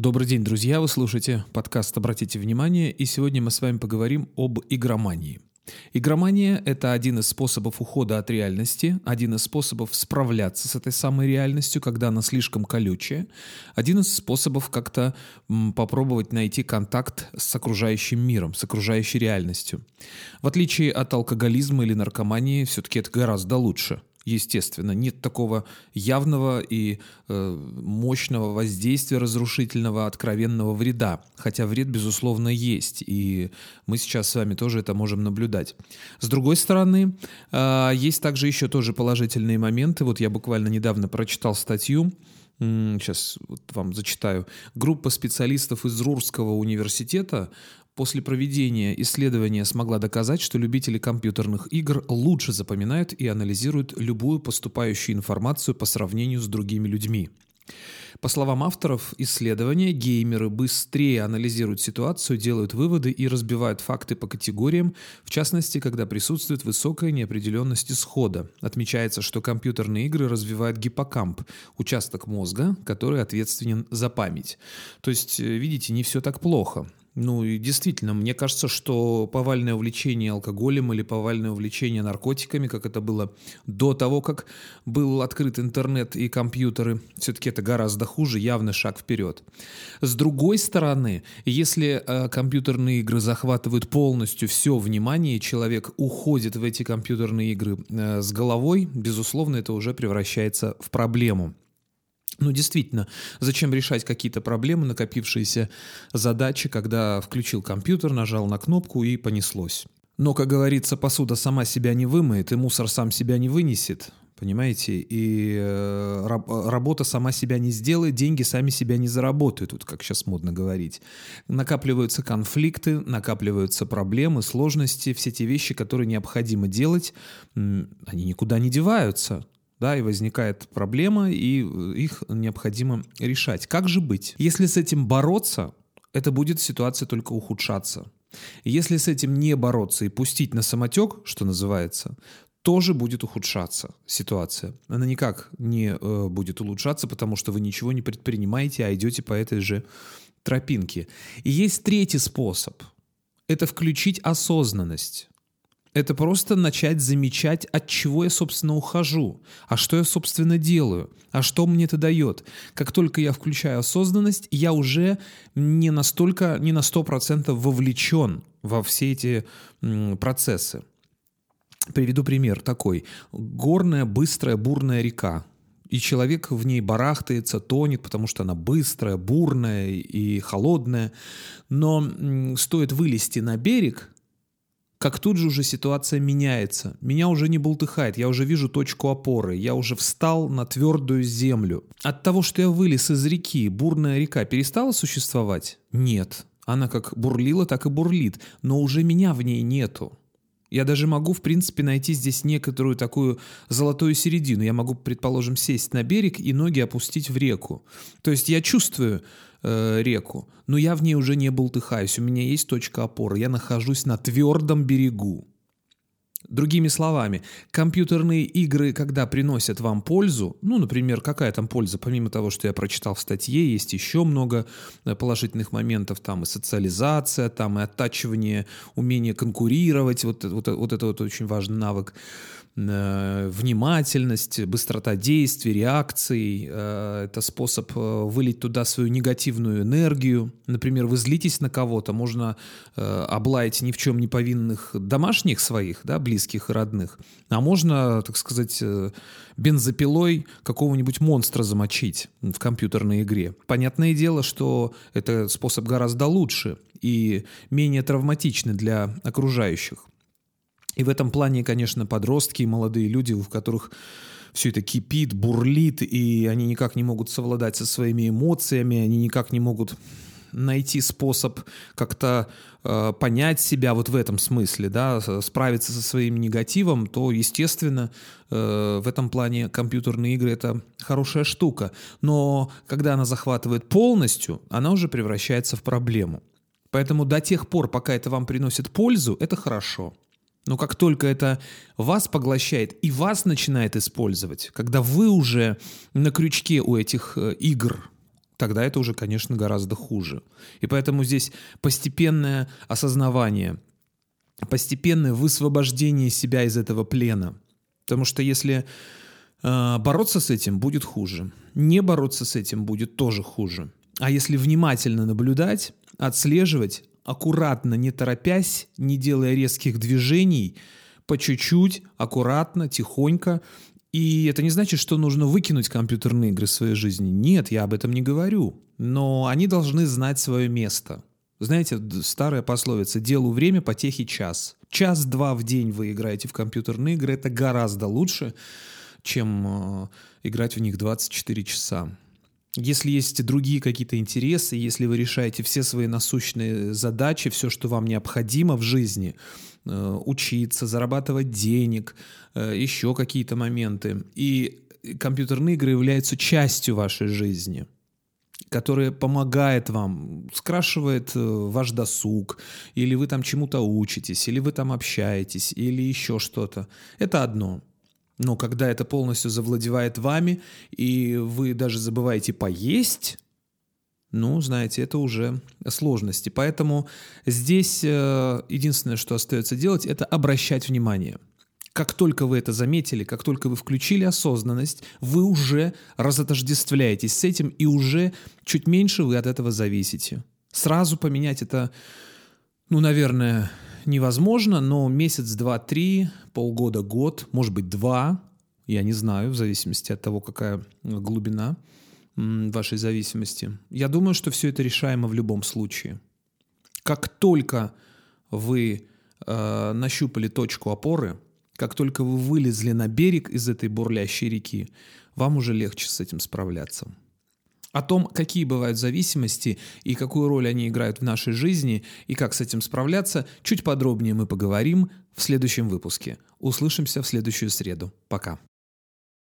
Добрый день, друзья! Вы слушаете подкаст «Обратите внимание», и сегодня мы с вами поговорим об игромании. Игромания – это один из способов ухода от реальности, один из способов справляться с этой самой реальностью, когда она слишком колючая, один из способов как-то попробовать найти контакт с окружающим миром, с окружающей реальностью. В отличие от алкоголизма или наркомании, все-таки это гораздо лучше – естественно. Нет такого явного и э, мощного воздействия разрушительного, откровенного вреда. Хотя вред, безусловно, есть. И мы сейчас с вами тоже это можем наблюдать. С другой стороны, э, есть также еще тоже положительные моменты. Вот я буквально недавно прочитал статью, Сейчас вот вам зачитаю. Группа специалистов из Рурского университета после проведения исследования смогла доказать, что любители компьютерных игр лучше запоминают и анализируют любую поступающую информацию по сравнению с другими людьми. По словам авторов исследования, геймеры быстрее анализируют ситуацию, делают выводы и разбивают факты по категориям, в частности, когда присутствует высокая неопределенность исхода. Отмечается, что компьютерные игры развивают гиппокамп, участок мозга, который ответственен за память. То есть, э, видите, не все так плохо. Ну и действительно, мне кажется, что повальное увлечение алкоголем или повальное увлечение наркотиками, как это было до того, как был открыт интернет и компьютеры, все-таки это гораздо хуже, явный шаг вперед. С другой стороны, если э, компьютерные игры захватывают полностью все внимание, человек уходит в эти компьютерные игры э, с головой, безусловно, это уже превращается в проблему. Ну, действительно, зачем решать какие-то проблемы, накопившиеся задачи, когда включил компьютер, нажал на кнопку и понеслось. Но, как говорится, посуда сама себя не вымоет, и мусор сам себя не вынесет, понимаете? И э, работа сама себя не сделает, деньги сами себя не заработают, вот как сейчас модно говорить. Накапливаются конфликты, накапливаются проблемы, сложности, все те вещи, которые необходимо делать, они никуда не деваются да, и возникает проблема, и э, их необходимо решать. Как же быть? Если с этим бороться, это будет ситуация только ухудшаться. Если с этим не бороться и пустить на самотек, что называется, тоже будет ухудшаться ситуация. Она никак не э, будет улучшаться, потому что вы ничего не предпринимаете, а идете по этой же тропинке. И есть третий способ. Это включить осознанность. Это просто начать замечать, от чего я, собственно, ухожу, а что я, собственно, делаю, а что мне это дает. Как только я включаю осознанность, я уже не настолько, не на 100% вовлечен во все эти процессы. Приведу пример такой. Горная, быстрая, бурная река. И человек в ней барахтается, тонет, потому что она быстрая, бурная и холодная. Но стоит вылезти на берег, как тут же уже ситуация меняется. Меня уже не бултыхает, я уже вижу точку опоры, я уже встал на твердую землю. От того, что я вылез из реки, бурная река перестала существовать? Нет. Она как бурлила, так и бурлит, но уже меня в ней нету. Я даже могу, в принципе, найти здесь некоторую такую золотую середину. Я могу, предположим, сесть на берег и ноги опустить в реку. То есть я чувствую, э, реку, но я в ней уже не болтыхаюсь, у меня есть точка опоры, я нахожусь на твердом берегу. Другими словами, компьютерные игры, когда приносят вам пользу, ну, например, какая там польза, помимо того, что я прочитал в статье, есть еще много э, положительных моментов, там и социализация, там и оттачивание, умение конкурировать, вот, вот, вот это вот очень важный навык. Э, внимательность, быстрота действий, реакций. Э, это способ вылить туда свою негативную энергию. Например, вы злитесь на кого-то, можно облаять ни в чем не повинных домашних своих, да, близких и родных, а можно, так сказать, бензопилой какого-нибудь монстра замочить в компьютерной игре. Понятное дело, что это способ гораздо лучше и менее травматичный для окружающих. И в этом плане, конечно, подростки и молодые люди, в которых все это кипит, бурлит, и они никак не могут совладать со своими эмоциями, они никак не могут найти способ как-то э, понять себя вот в этом смысле, да, справиться со своим негативом, то, естественно, э, в этом плане компьютерные игры это хорошая штука. Но когда она захватывает полностью, она уже превращается в проблему. Поэтому до тех пор, пока это вам приносит пользу, это хорошо. Но как только это вас поглощает и вас начинает использовать, когда вы уже на крючке у этих э, игр, тогда это уже, конечно, гораздо хуже. И поэтому здесь постепенное осознавание, постепенное высвобождение себя из этого плена. Потому что если э, бороться с этим, будет хуже. Не бороться с этим будет тоже хуже. А если внимательно наблюдать, отслеживать, аккуратно, не торопясь, не делая резких движений, по чуть-чуть, аккуратно, тихонько, и это не значит, что нужно выкинуть компьютерные игры в своей жизни. Нет, я об этом не говорю. Но они должны знать свое место. Знаете, старая пословица «делу время, потехи час». Час-два в день вы играете в компьютерные игры. Это гораздо лучше, чем э, играть в них 24 часа. Если есть другие какие-то интересы, если вы решаете все свои насущные задачи, все, что вам необходимо в жизни, э, учиться, зарабатывать денег, э, еще какие-то моменты, и компьютерные игры являются частью вашей жизни, которая помогает вам, скрашивает э, ваш досуг, или вы там чему-то учитесь, или вы там общаетесь, или еще что-то. Это одно – но когда это полностью завладевает вами, и вы даже забываете поесть, ну, знаете, это уже сложности. Поэтому здесь э, единственное, что остается делать, это обращать внимание. Как только вы это заметили, как только вы включили осознанность, вы уже разотождествляетесь с этим, и уже чуть меньше вы от этого зависите. Сразу поменять это, ну, наверное, невозможно, но месяц, два, три, полгода, год, может быть, два, я не знаю, в зависимости от того, какая глубина вашей зависимости. Я думаю, что все это решаемо в любом случае. Как только вы э, нащупали точку опоры, как только вы вылезли на берег из этой бурлящей реки, вам уже легче с этим справляться. О том, какие бывают зависимости и какую роль они играют в нашей жизни и как с этим справляться, чуть подробнее мы поговорим в следующем выпуске. Услышимся в следующую среду. Пока.